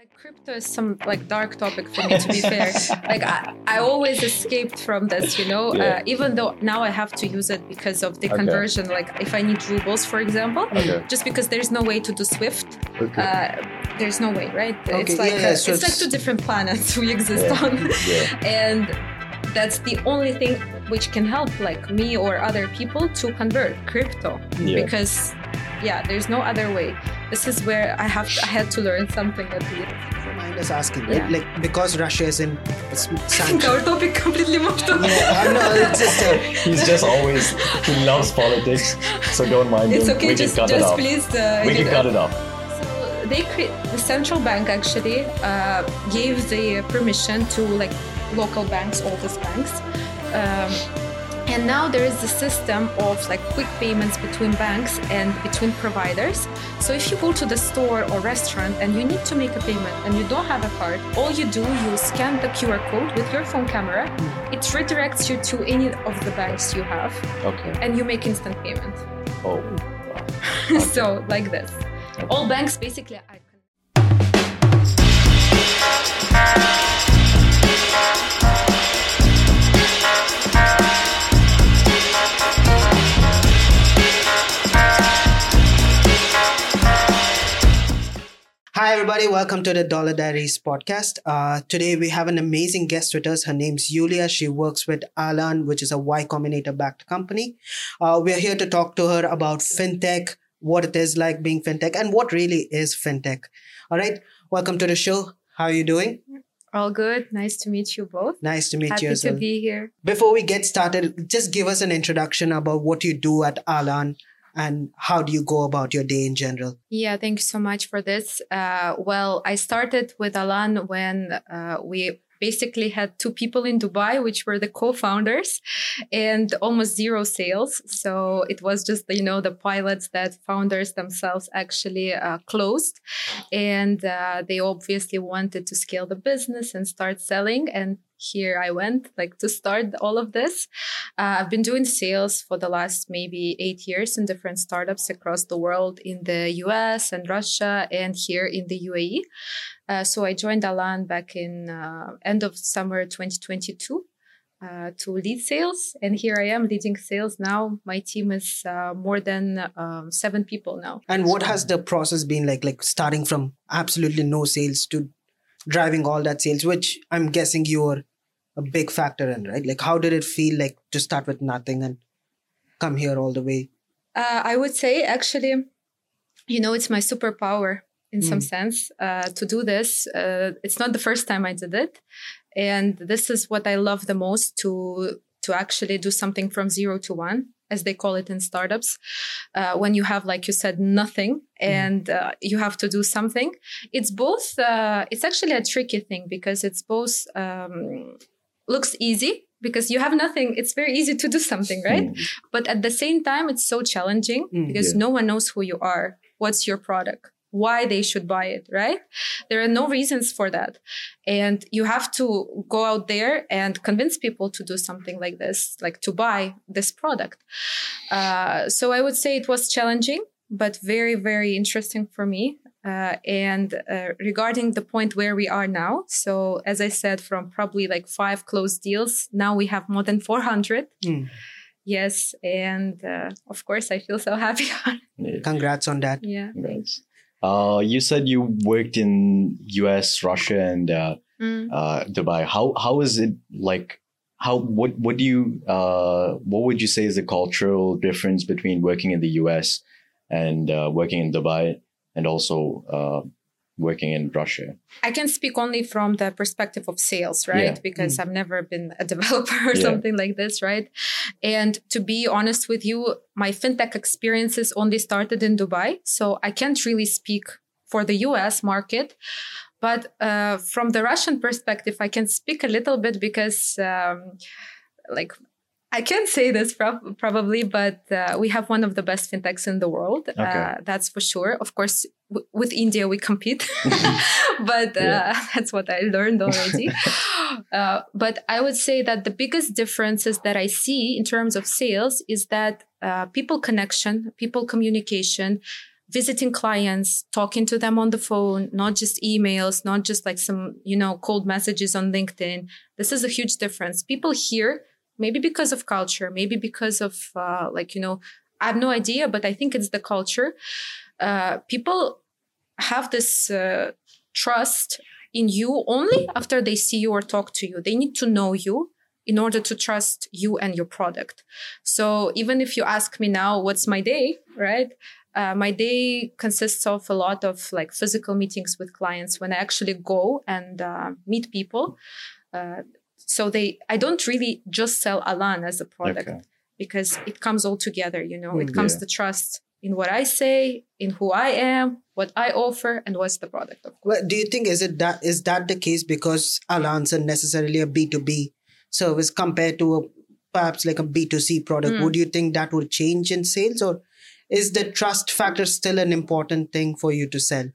Like crypto is some like dark topic for me to be fair. like I, I always escaped from this, you know. Yeah. Uh, even though now I have to use it because of the Okay. conversion. Like if I need rubles, for example, Okay. just because there's no way to do Swift. Okay. Uh, there's no way, right? Okay, It's like yeah, yeah, so it's like two different planets we exist Yeah. on, yeah. and that's the only thing which can help like me or other people to convert crypto Yeah. because yeah, there's no other way. This is where I have I had to learn something at least. So mind us asking, right? Yeah. Like because Russia is in it's sanctions. our topic completely moved on. yeah, I know it's just uh, He's just always he loves politics, so don't mind It's him. okay, we just can cut it just off. please. Uh, we can you- cut it off. So they cre- the central bank actually uh, gave the permission to like local banks, all these banks. Um, and now there is the system of like quick payments between banks and between providers. So if you go to the store or restaurant and you need to make a payment and you don't have a card, all you do you scan the QR code with your phone camera. It redirects you to any of the banks you have, Okay. and you make instant payment. Oh. wow. so like this, all banks basically. Hi, everybody. Welcome to the Dollar Diaries podcast. Uh, today, we have an amazing guest with us. Her name's Yulia. She works with Alaan, which is a Y Combinator backed company. Uh, we're here to talk to her about fintech, what it is like being fintech, and what really is fintech. All right. Welcome to the show. How are you doing? All good. Nice to meet you both. Nice to meet Happy you as well. Happy to well. be here. Before we get started, just give us an introduction about what you do at Alaan and how do you go about your day in general. Yeah, thank you so much for this. Uh, well, I started with Alaan when uh, we basically had two people in Dubai, which were the co-founders, and almost zero sales. So it was just you know the pilots that founders themselves actually uh, closed, and uh, they obviously wanted to scale the business and start selling. And here I went, like to start all of this. Uh, I've been doing sales for the last maybe eight years in different startups across the world in the US and Russia and here in the UAE. Uh, so I joined Alaan back in uh, end of summer 2022 uh, to lead sales, and here I am leading sales now. My team is uh, more than um, seven people now. And what has the process been like, like starting from absolutely no sales to driving all that sales, which I'm guessing you were a big factor in, right? Like, how did it feel like to start with nothing and come here all the way? Uh, I would say actually, you know, it's my superpower in some Mm. sense uh, to do this. Uh, it's not the first time I did it, and this is what I love the most to to actually do something from zero to one, as they call it in startups. Uh, when you have, like you said, nothing and uh, you have to do something. It's both. Uh, it's actually a tricky thing because it's both um, looks easy because you have nothing. It's very easy to do something, right? Mm. but at the same time it's so challenging Mm, because yeah. no one knows who you are what's your product why they should buy it right there are no reasons for that and you have to go out there and convince people to do something like this like to buy this product uh, so i would say it was challenging but very very interesting for me uh, and uh, regarding the point where we are now so as i said from probably like five closed deals now we have more than 400 Mm. Yes, and uh, of course, I feel so happy. Congrats on that. yeah. Nice. Uh, you said you worked in U.S., Russia, and uh, Mm. uh, Dubai. How how is it like? How what what do you uh, what would you say is the cultural difference between working in the U.S. and uh, working in Dubai, and also uh, working in Russia? I can speak only from the perspective of sales, right? Yeah. Because I've never been a developer or Yeah. something like this, right? And to be honest with you, my fintech experiences only started in Dubai. So I can't really speak for the US market. But uh, from the Russian perspective, I can speak a little bit because, um, like, I can't say this prob- probably, but uh, we have one of the best fintechs in the world. Uh, that's for sure. Of course, w- with India we compete, but uh, Yeah. that's what I learned already. uh, but I would say that the biggest differences that I see in terms of sales is that uh, people connection, people communication, visiting clients, talking to them on the phone, not just emails, not just like some, you know, cold messages on LinkedIn. This is a huge difference. People here, maybe because of culture, maybe because of uh, like, you know, I have no idea, but I think it's the culture. Uh, people have this uh, trust in you only after they see you or talk to you. They need to know you in order to trust you and your product. So even if you ask me now, what's my day, right? Uh, my day consists of a lot of like physical meetings with clients when I actually go and uh, meet people. Uh, so they, I don't really just sell Alaan as a product okay. because it comes all together. You know, it mm, comes yeah. to trust in what I say, in who I am, what I offer, and what's the product. Of well, do you think is it that is that the case because Alaan's not necessarily a B two B service compared to a, perhaps like a B two C product? Mm. Would you think that would change in sales, or is the trust factor still an important thing for you to sell?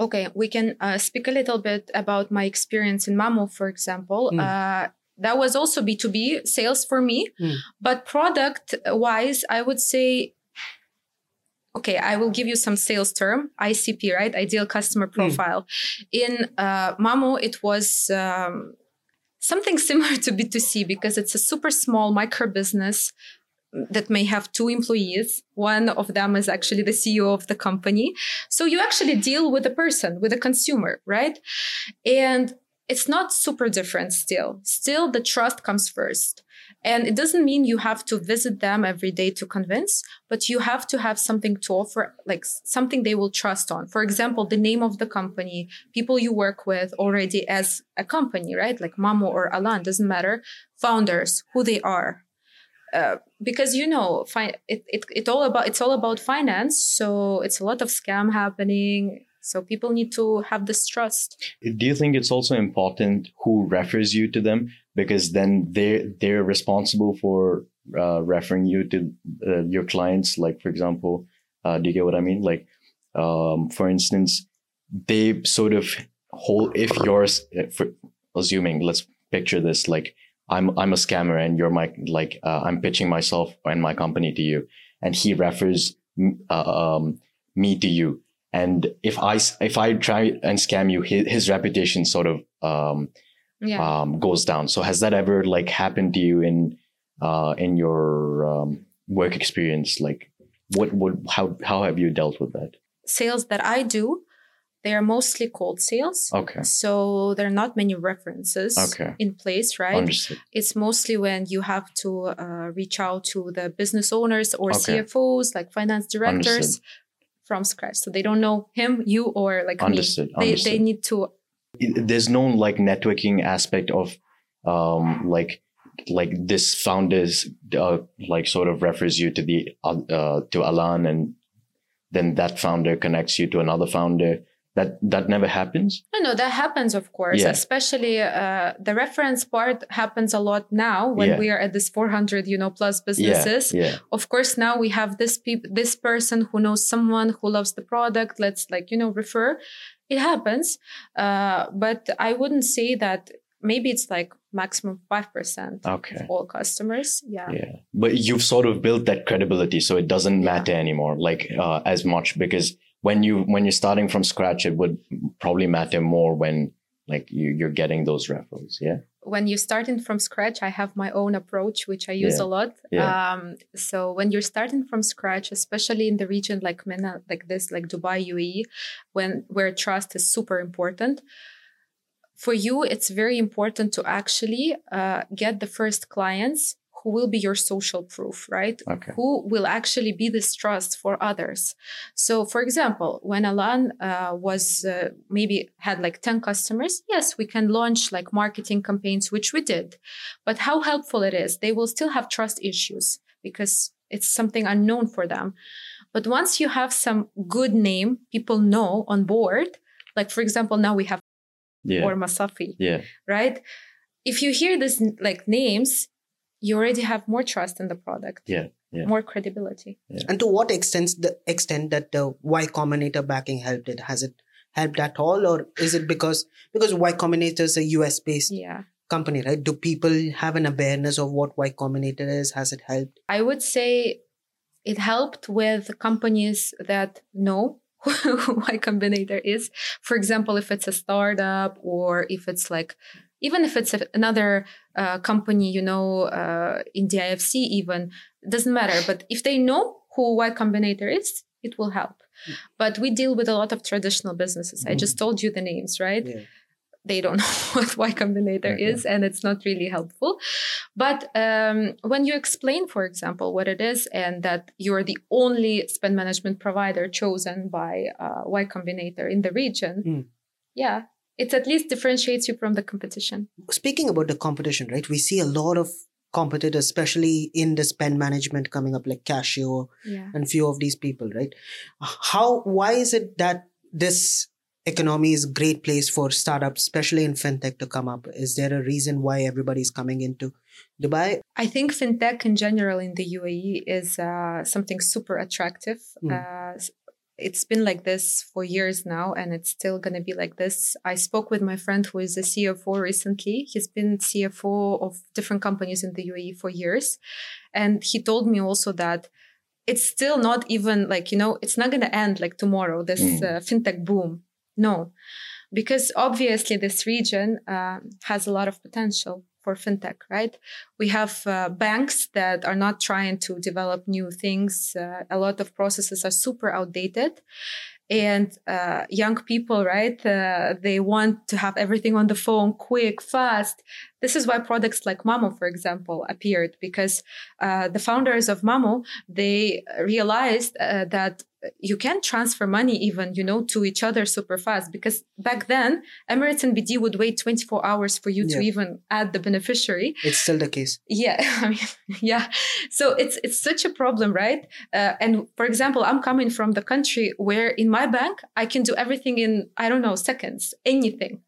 Okay, we can uh, speak a little bit about my experience in Mamo, for example. Mm. Uh, that was also B2B sales for me. Mm. But product wise, I would say okay i will give you some sales term icp right? Ideal customer hmm. profile. Mm. in uh, mamo it was um, something similar to b2c because it's a super small micro business that may have two employees. One of them is actually the ceo of the company. So you actually deal with a person with a consumer right? And it's not super different still. Still the trust comes first and it doesn't mean you have to visit them every day to convince, but you have to have something to offer, like something they will trust on. For example, the name of the company, people you work with already as a company, right? Like Mamo or Alaan, doesn't matter. Founders, who they are. Uh, because you know, fi- it, it, it all about it's all about finance, so it's a lot of scam happening. So people need to have this trust. Do you think it's also important who refers you to them? because then they they're responsible for uh, referring you to uh, your clients. Like for example, uh, do you get what I mean? Like um, for instance, they sort of hold if you're for, assuming let's picture this like I'm I'm a scammer and you're my like uh, I'm pitching myself and my company to you, and he refers uh, um, me to you. And if I if I try and scam you, his, his reputation sort of um, yeah. um, goes down. So has that ever like happened to you in uh, in your um, work experience? Like, what would how how have you dealt with that? Sales that I do, they are mostly cold sales. Okay. So there are not many references okay. in place, right? Understood. It's mostly when you have to uh, reach out to the business owners or okay. CFOs, like finance directors. Understood. From scratch, so they don't know him, you, or like Understood. me. They Understood. they need to there's no like networking aspect of um like like this founders uh, like sort of refers you to the uh, to Alaan and then that founder connects you to another founder that that never happens no no that happens of course yeah. especially uh, the reference part happens a lot now when yeah. we are at this 400 you know plus businesses yeah. of course now we have this pe- this person who knows someone who loves the product let's like you know refer it happens uh, but i wouldn't say that maybe it's like maximum 5% okay. of all customers yeah yeah but you've sort of built that credibility so it doesn't matter anymore like uh, as much because when you when you're starting from scratch it would probably matter more when like you, you're getting those referrals yeah when you're starting from scratch i have my own approach which i use yeah. a lot yeah. um, so when you're starting from scratch especially in the region like MENA, like this like dubai uae when where trust is super important for you it's very important to actually uh, get the first clients who will be your social proof, right? Okay. Who will actually be this trust for others. So, for example, when Alaan uh, was uh, maybe had like 10 customers, yes, we can launch like marketing campaigns, which we did. But how helpful it is, they will still have trust issues because it's something unknown for them. But once you have some good name, people know on board, like for example, now we have yeah. or Masafi, yeah. right? If you hear these like names, you already have more trust in the product. Yeah. Yeah. More credibility. Yeah. And to what extent the extent that the Y Combinator backing helped it? Has it helped at all, or is it because because Y Combinator is a US based yeah. company, right? Do people have an awareness of what Y Combinator is? Has it helped? I would say it helped with companies that know who Y Combinator is. For example, if it's a startup or if it's like, even if it's another uh, company, you know, uh, in the IFC, even doesn't matter. But if they know who Y Combinator is, it will help. Mm. But we deal with a lot of traditional businesses. Mm. I just told you the names, right? Yeah they don't know what Y Combinator okay. is, and it's not really helpful. But um, when you explain, for example, what it is, and that you're the only spend management provider chosen by uh, Y Combinator in the region, mm. yeah, it at least differentiates you from the competition. Speaking about the competition, right? We see a lot of competitors, especially in the spend management coming up, like Qashio yeah. and few of these people, right? How? Why is it that this economy is a great place for startups, especially in fintech, to come up? Is there a reason why everybody's coming into Dubai? I think fintech in general in the UAE is uh, something super attractive. Mm. Uh, it's been like this for years now, and it's still going to be like this. I spoke with my friend who is a CFO recently. He's been CFO of different companies in the UAE for years. And he told me also that it's still not even like, you know, it's not going to end like tomorrow, this mm. uh, fintech boom no, because obviously this region uh, has a lot of potential for fintech, right? We have uh, banks that are not trying to develop new things. Uh, a lot of processes are super outdated and uh, young people right uh, they want to have everything on the phone quick fast this is why products like mamo for example appeared because uh, the founders of mamo they realized uh, that you can transfer money even you know to each other super fast because back then emirates nbd would wait 24 hours for you yeah. to even add the beneficiary it's still the case yeah I mean, yeah so it's it's such a problem right uh, and for example i'm coming from the country where in my bank i can do everything in i don't know seconds anything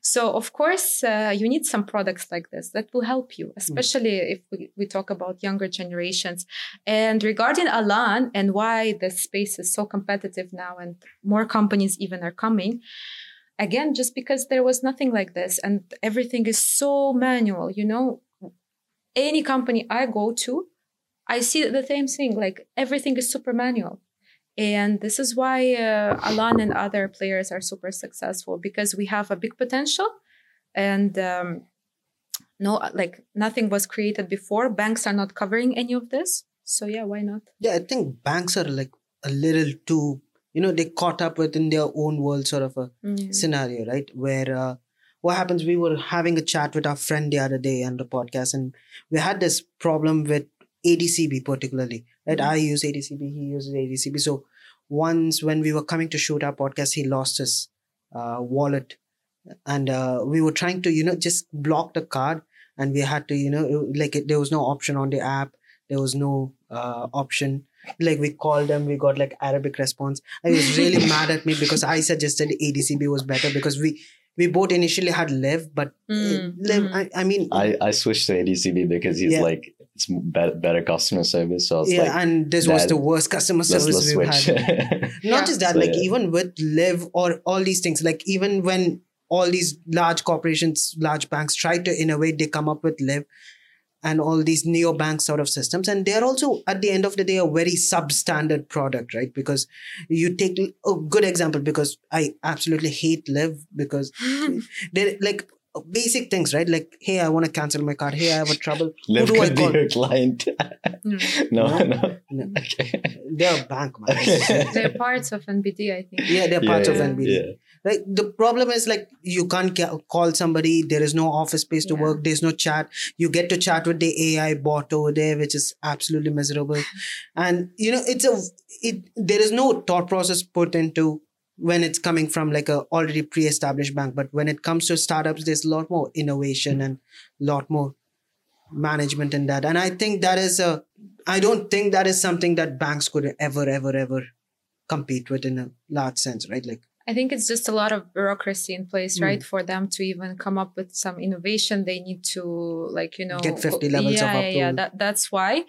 so of course uh, you need some products like this that will help you mm. especially mm. if we, we talk about younger generations and regarding alaan and why the space is so competitive now and more companies even are coming. Again just because there was nothing like this and everything is so manual you know? Any company i go to i see the same thing like everything is super manual. And this is why uh, alaan and other players are super successful because we have a big potential and um, no like nothing was created before. Banks are not covering any of this. So yeah why not? Yeah i think banks are like a little too you know they caught up within their own world sort of a mm. scenario right? Where uh, what happens we were having a chat with our friend the other day on the podcast and we had this problem with adcb particularly right? Mm. i use adcb he uses adcb so once when we were coming to shoot our podcast he lost his uh, wallet. And uh, we were trying to you know just block the card and we had to you know like it, there was no option on the app. There was no uh, option like we called them we got like arabic response i was really mad at me because i suggested adcb was better because we we both initially had Liv but mm. Liv mm. I, I, mean I, I switched to adcb because he's yeah. like it's better, better customer service so yeah like, and this was the worst customer service we've had not yeah. just that so, like yeah. even with Liv or all these things like even when all these large corporations large banks try to innovate they come up with Liv and all these neobank sort of systems. And they're also at the end of the day a very substandard product right? Because you take a good example because i absolutely hate Liv because they're like Oh, basic things right? Like hey i want to cancel my card hey i have a trouble. Liv Who do I call? client. No. No, no. no. Okay. they're a bank man. They're parts of nbd i think. Yeah they're parts yeah, of nbd yeah. Right the problem is like you can't call somebody. There is no office space to yeah. work. There's no chat. You get to chat with the ai bot over there which is absolutely miserable. And you know it's a it there is no thought process put into when it's coming from like a already pre-established bank but when it comes to startups there's a lot more innovation and a lot more management in that. And i think that is a i don't think that is something that banks could ever ever ever compete with in a large sense right? Like I think it's just a lot of bureaucracy in place, Mm. right? For them to even come up with some innovation, they need to, like, you know, Get 50 levels of yeah, yeah, yeah. That, that's why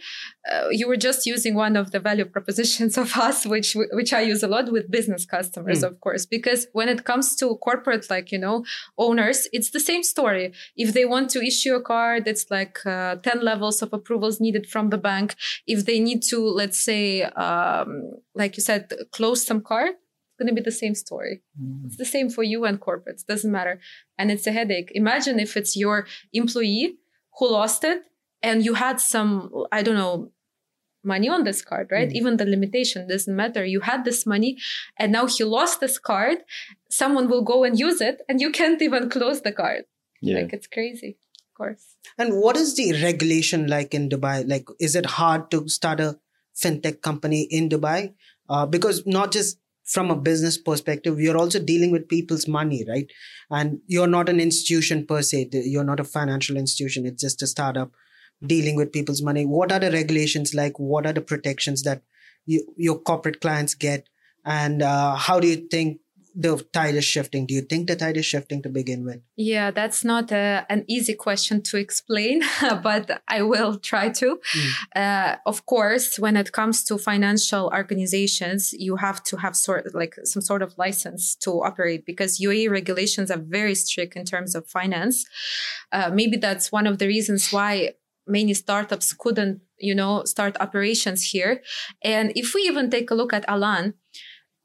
uh, you were just using one of the value propositions of us, which which I use a lot with business customers, Mm. of course, because when it comes to corporate, like you know, owners, it's the same story. If they want to issue a card, it's like uh, ten levels of approvals needed from the bank. If they need to, let's say, um, like you said, close some card going to be the same story. It's the same for you and corporates, doesn't matter. And it's a headache. Imagine if it's your employee who lost it and you had some, I don't know, money on this card, right? Mm. Even the limitation doesn't matter. You had this money and now he lost this card. Someone will go and use it and you can't even close the card. Yeah. Like it's crazy, of course. And what is the regulation like in Dubai? Like, is it hard to start a fintech company in Dubai? Uh, because not just from a business perspective, you're also dealing with people's money, right? And you're not an institution per se. You're not a financial institution. It's just a startup dealing with people's money. What are the regulations like? What are the protections that you, your corporate clients get? And uh, how do you think the tide is shifting? Do you think the tide is shifting to begin with? Yeah, that's not a, an easy question to explain, but I will try to. Mm. Uh, of course, when it comes to financial organizations, you have to have sort like some sort of license to operate because UAE regulations are very strict in terms of finance. Uh, maybe that's one of the reasons why many startups couldn't, you know, start operations here. And if we even take a look at Alaan,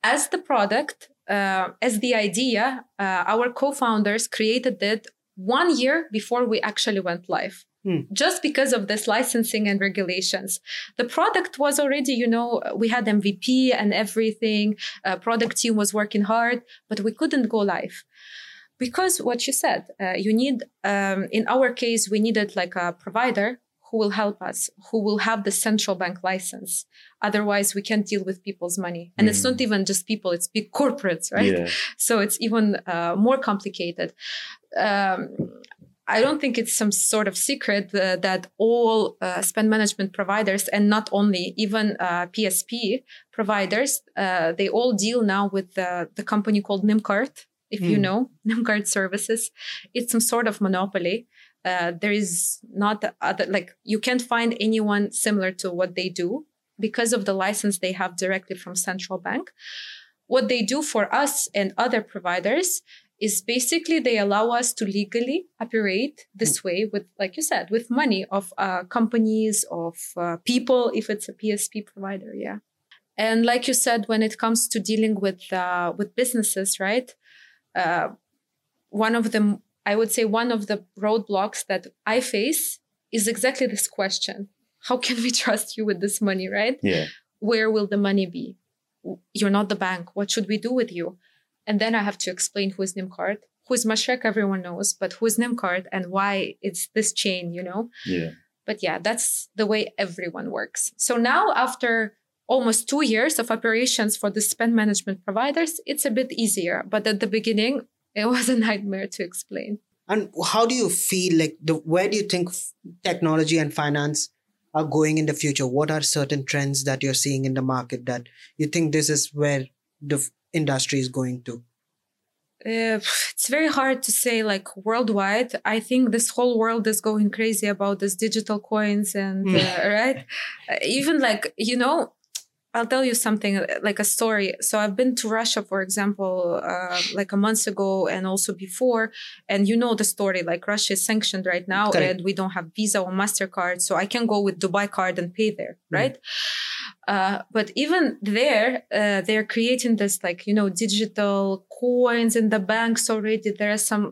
as the product, uh, as the idea, uh, our co-founders created it one year before we actually went live. Hmm. Just because of this licensing and regulations, the product was already, you know, we had MVP and everything. Uh, product team was working hard, but we couldn't go live because what you said, uh, you need. Um, in our case, we needed like a provider who will help us, who will have the central bank license. Otherwise, we can't deal with people's money. And it's Mm. not even just people, it's big corporates, right? Yeah. So it's even uh, more complicated. Um, I don't think it's some sort of secret uh, that all uh, spend management providers, and not only even uh, PSP providers, uh, they all deal now with the, the company called NymCard. If you Hmm. know NymCard Services, it's some sort of monopoly. Uh, there is not other like you can't find anyone similar to what they do because of the license they have directly from central bank. What they do for us and other providers is basically they allow us to legally operate this way with like you said with money of uh, companies of uh, people if it's a psp provider yeah and like you said when it comes to dealing with uh, with businesses right uh, one of them i would say one of the roadblocks that i face is exactly this question how can we trust you with this money right Yeah. where will the money be you're not the bank what should we do with you and then I have to explain who is NymCard, who is Mashreq, everyone knows, but who is NymCard and why it's this chain, you know? Yeah. But yeah, that's the way everyone works. So now, after almost two years of operations for the spend management providers, it's a bit easier. But at the beginning, it was a nightmare to explain. And how do you feel like the where do you think technology and finance are going in the future? What are certain trends that you're seeing in the market that you think this is where the industry is going to? Uh, it's very hard to say like worldwide. I think this whole world is going crazy about this digital coins and Hmm. uh, right. Even like you know, I'll tell you something like a story. So I've been to Russia, for example, uh, like a month ago, and also before. And you know the story. Like Russia is sanctioned right now, Correct. and we don't have Visa or Mastercard, so I can go with Dubai card and pay there, Hmm. right? Uh, but even there, uh, they're creating this like you know digital coins in the banks already. There are some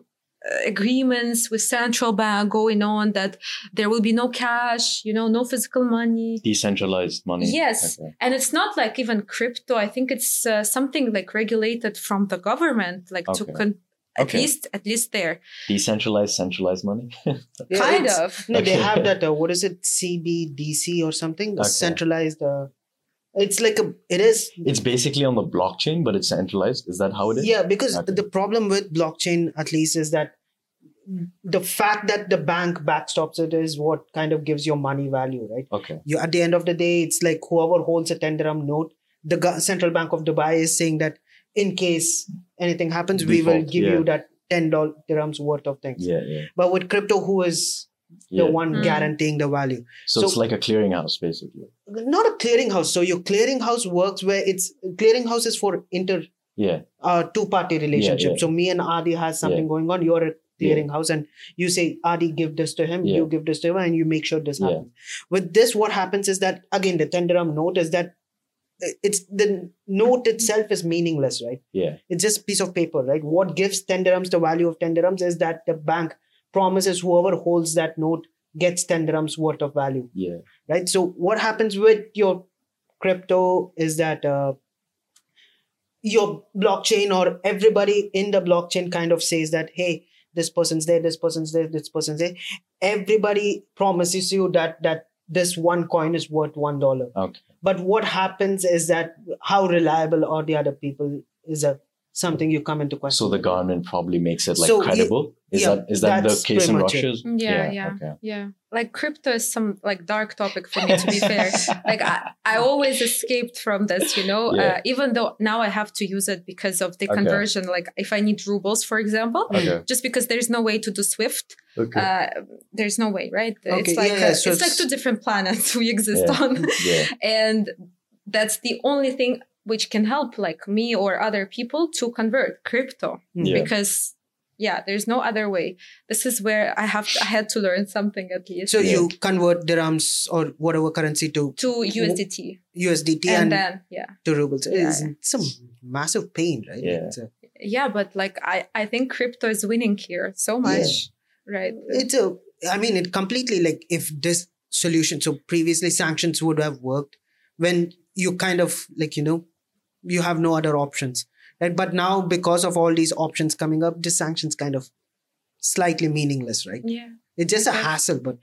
agreements with central bank going on that there will be no cash, you know, no physical money. Decentralized money. Yes, Okay. and it's not like even crypto. I think it's uh, something like regulated from the government, like to con- at Okay. least at least there, Decentralized, centralized money. Kind of. No, they have that. Uh, what is it? CBDC or something? Okay. Centralized. Uh, it's like a. It is. it's basically on the blockchain, but it's centralized. Is that how it is? Yeah, because Okay. the problem with blockchain, at least, is that the fact that the bank backstops it is what kind of gives your money value, right? Okay. you at the end of the day it's like whoever holds a 10 dirham note the central bank of dubai is saying that in case anything happens, we will give yeah. you that ten dirhams worth of things. Yeah, yeah, But with crypto, who is the yeah. one Mm. guaranteeing the value? So, so- it's like a clearinghouse, basically. Not a clearinghouse. So your clearinghouse works where it's clearinghouse is for inter Yeah, uh, two party relationship. yeah. So me and Adi has something going on. You're a Yeah. clearinghouse, and you say Adi give this to him, Yeah. you give this to him, and you make sure this Yeah. happens. With this, what happens is that again the ten dirham note is that it's the note itself is meaningless, right? yeah, It's just a piece of paper, right? What gives 10 dirhams the value of 10 dirhams is that the bank promises whoever holds that note gets 10 dirhams worth of value, yeah, right? So, what happens with your crypto is that uh, your blockchain or everybody in the blockchain kind of says that, hey, this person's there, this person's there, this person's there. Everybody promises you that that this one coin is worth one dollar. okay. But what happens is that how reliable are the other people is a something you come into question. So the government probably makes it like So, credible. Is yeah, that is that the case in much it. Russia? Yeah, yeah. Okay. Yeah, like crypto is some like dark topic for me to be fair. like I, I always escaped from this, you know. Yeah. Uh, even though now I have to use it because of the Okay. conversion. Like if I need rubles, for example, Okay. just because there's no way to do Swift, Okay. uh, there's no way, right? Okay, It's like yeah, yeah, uh, so it's like two different planets we exist Yeah. on, yeah. and that's the only thing which can help like me or other people to convert crypto. Yeah. because yeah there's no other way this is where i have i had to learn something at least So you convert dirhams or whatever currency to to usdt USDT and and, then yeah to rubles. Yeah, it's, it's a massive pain, right? Yeah. It's a, yeah but like i i think crypto is winning here so much right it's a. I mean, it completely like if this solution. So previously, sanctions would have worked when you kind of like you know you have no other options, right? But now because of all these options coming up, the sanctions kind of slightly meaningless, right? yeah It's just a hassle, but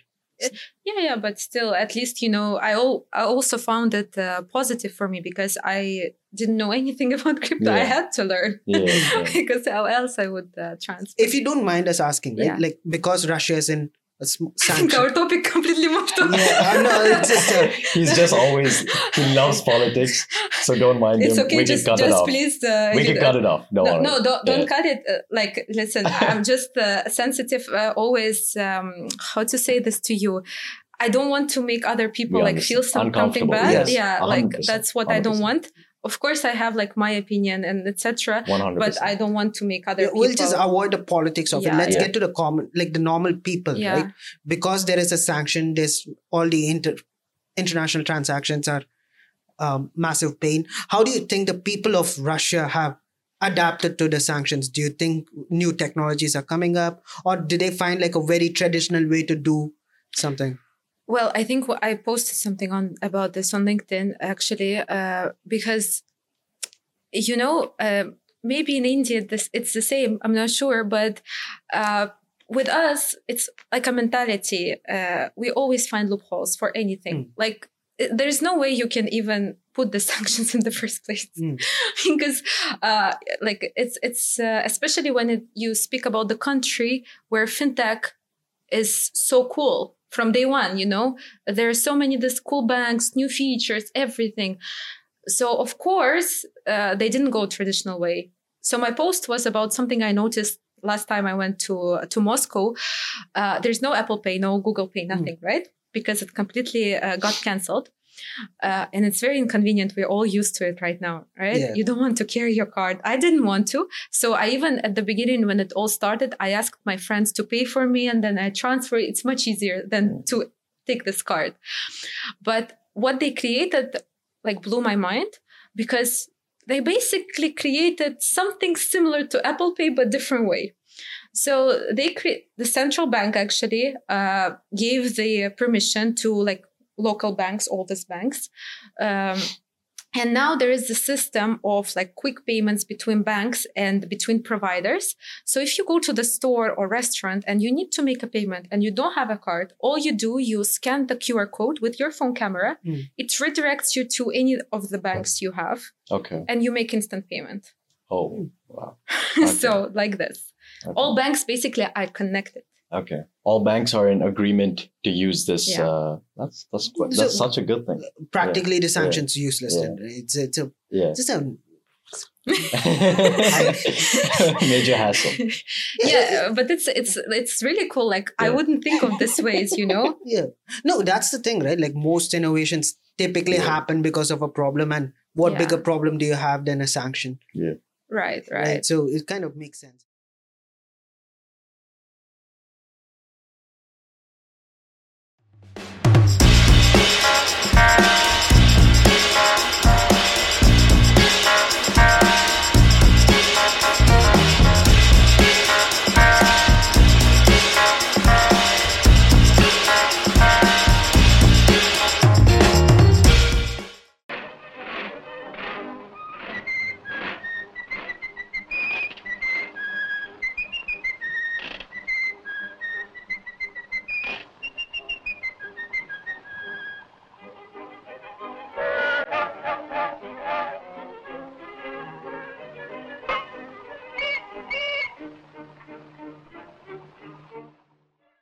yeah yeah but still at least you know i, al- I also found it uh, positive for me because i didn't know anything about crypto i had to learn Yeah, yeah. because how else i would uh, transfer if you don't mind us asking, right? Yeah. Like because Russia is in a sm- I think sanction. our topic completely moved on. Yeah, I know, it's just a- He's just always he loves politics, so don't mind It's him. okay, we just, can cut it off. please. Uh, we can know- cut it off. Don't no, worry. no, don't, don't Yeah. cut it. Uh, like, listen, I'm just uh, sensitive. Uh, always, um, how to say this to you? I don't want to make other people We like feel some, something bad. Yes. Yeah, like 100%, that's what I don't want. Of course, I have like my opinion and etc. But I don't want to make other Yeah, people. we'll just avoid the politics of it. Let's yeah. get to the common, like the normal people, Yeah. right? Because there is a sanction, there's all the inter- international transactions are um, massive pain. How do you think the people of Russia have adapted to the sanctions? Do you think new technologies are coming up, or do they find like a very traditional way to do something? Well, I think I posted something on about this on LinkedIn actually, uh, because you know uh, maybe in India this it's the same. I'm not sure, but uh, with us it's like a mentality. Uh, we always find loopholes for anything. Mm. Like there's no way you can even put the sanctions in the first place Mm. because uh, like it's it's uh, especially when it, you speak about the country where fintech is so cool from day one you know? There are so many the school banks new features everything. So of course uh, they didn't go traditional way. So my post was about something i noticed last time i went to to moscow. Uh, there's no apple pay no google pay nothing right? Because it completely uh, got cancelled uh, and it's very inconvenient. We're all used to it right now right? Yeah. you don't want to carry your card. I didn't want to. So i even at the beginning when it all started i asked my friends to pay for me and then i transfer. It's much easier than to take this card. But what they created like blew my mind because they basically created something similar to apple pay but different way. So they create the central bank actually uh, gave the permission to like local banks all these banks um, and now there is a system of like quick payments between banks and between providers. So if you go to the store or restaurant and you need to make a payment and you don't have a card, all you do, you scan the QR code with your phone camera. Mm. It redirects you to any of the banks you have Okay. and you make instant payment. Oh, wow. Okay. so like this. Okay. All banks basically are connected. Okay. All banks are in agreement to use this. Yeah. Uh, that's that's quite, So- such a good thing. Practically, the sanctions useless. Yeah. It's it's a Yeah. just a Major hassle. yeah, but it's it's it's really cool. Like I wouldn't think of this ways, you know. yeah no that's the thing right like most innovations typically Yeah. happen because of a problem and what Yeah. bigger problem do you have than a sanction Right, right. right so it kind of makes sense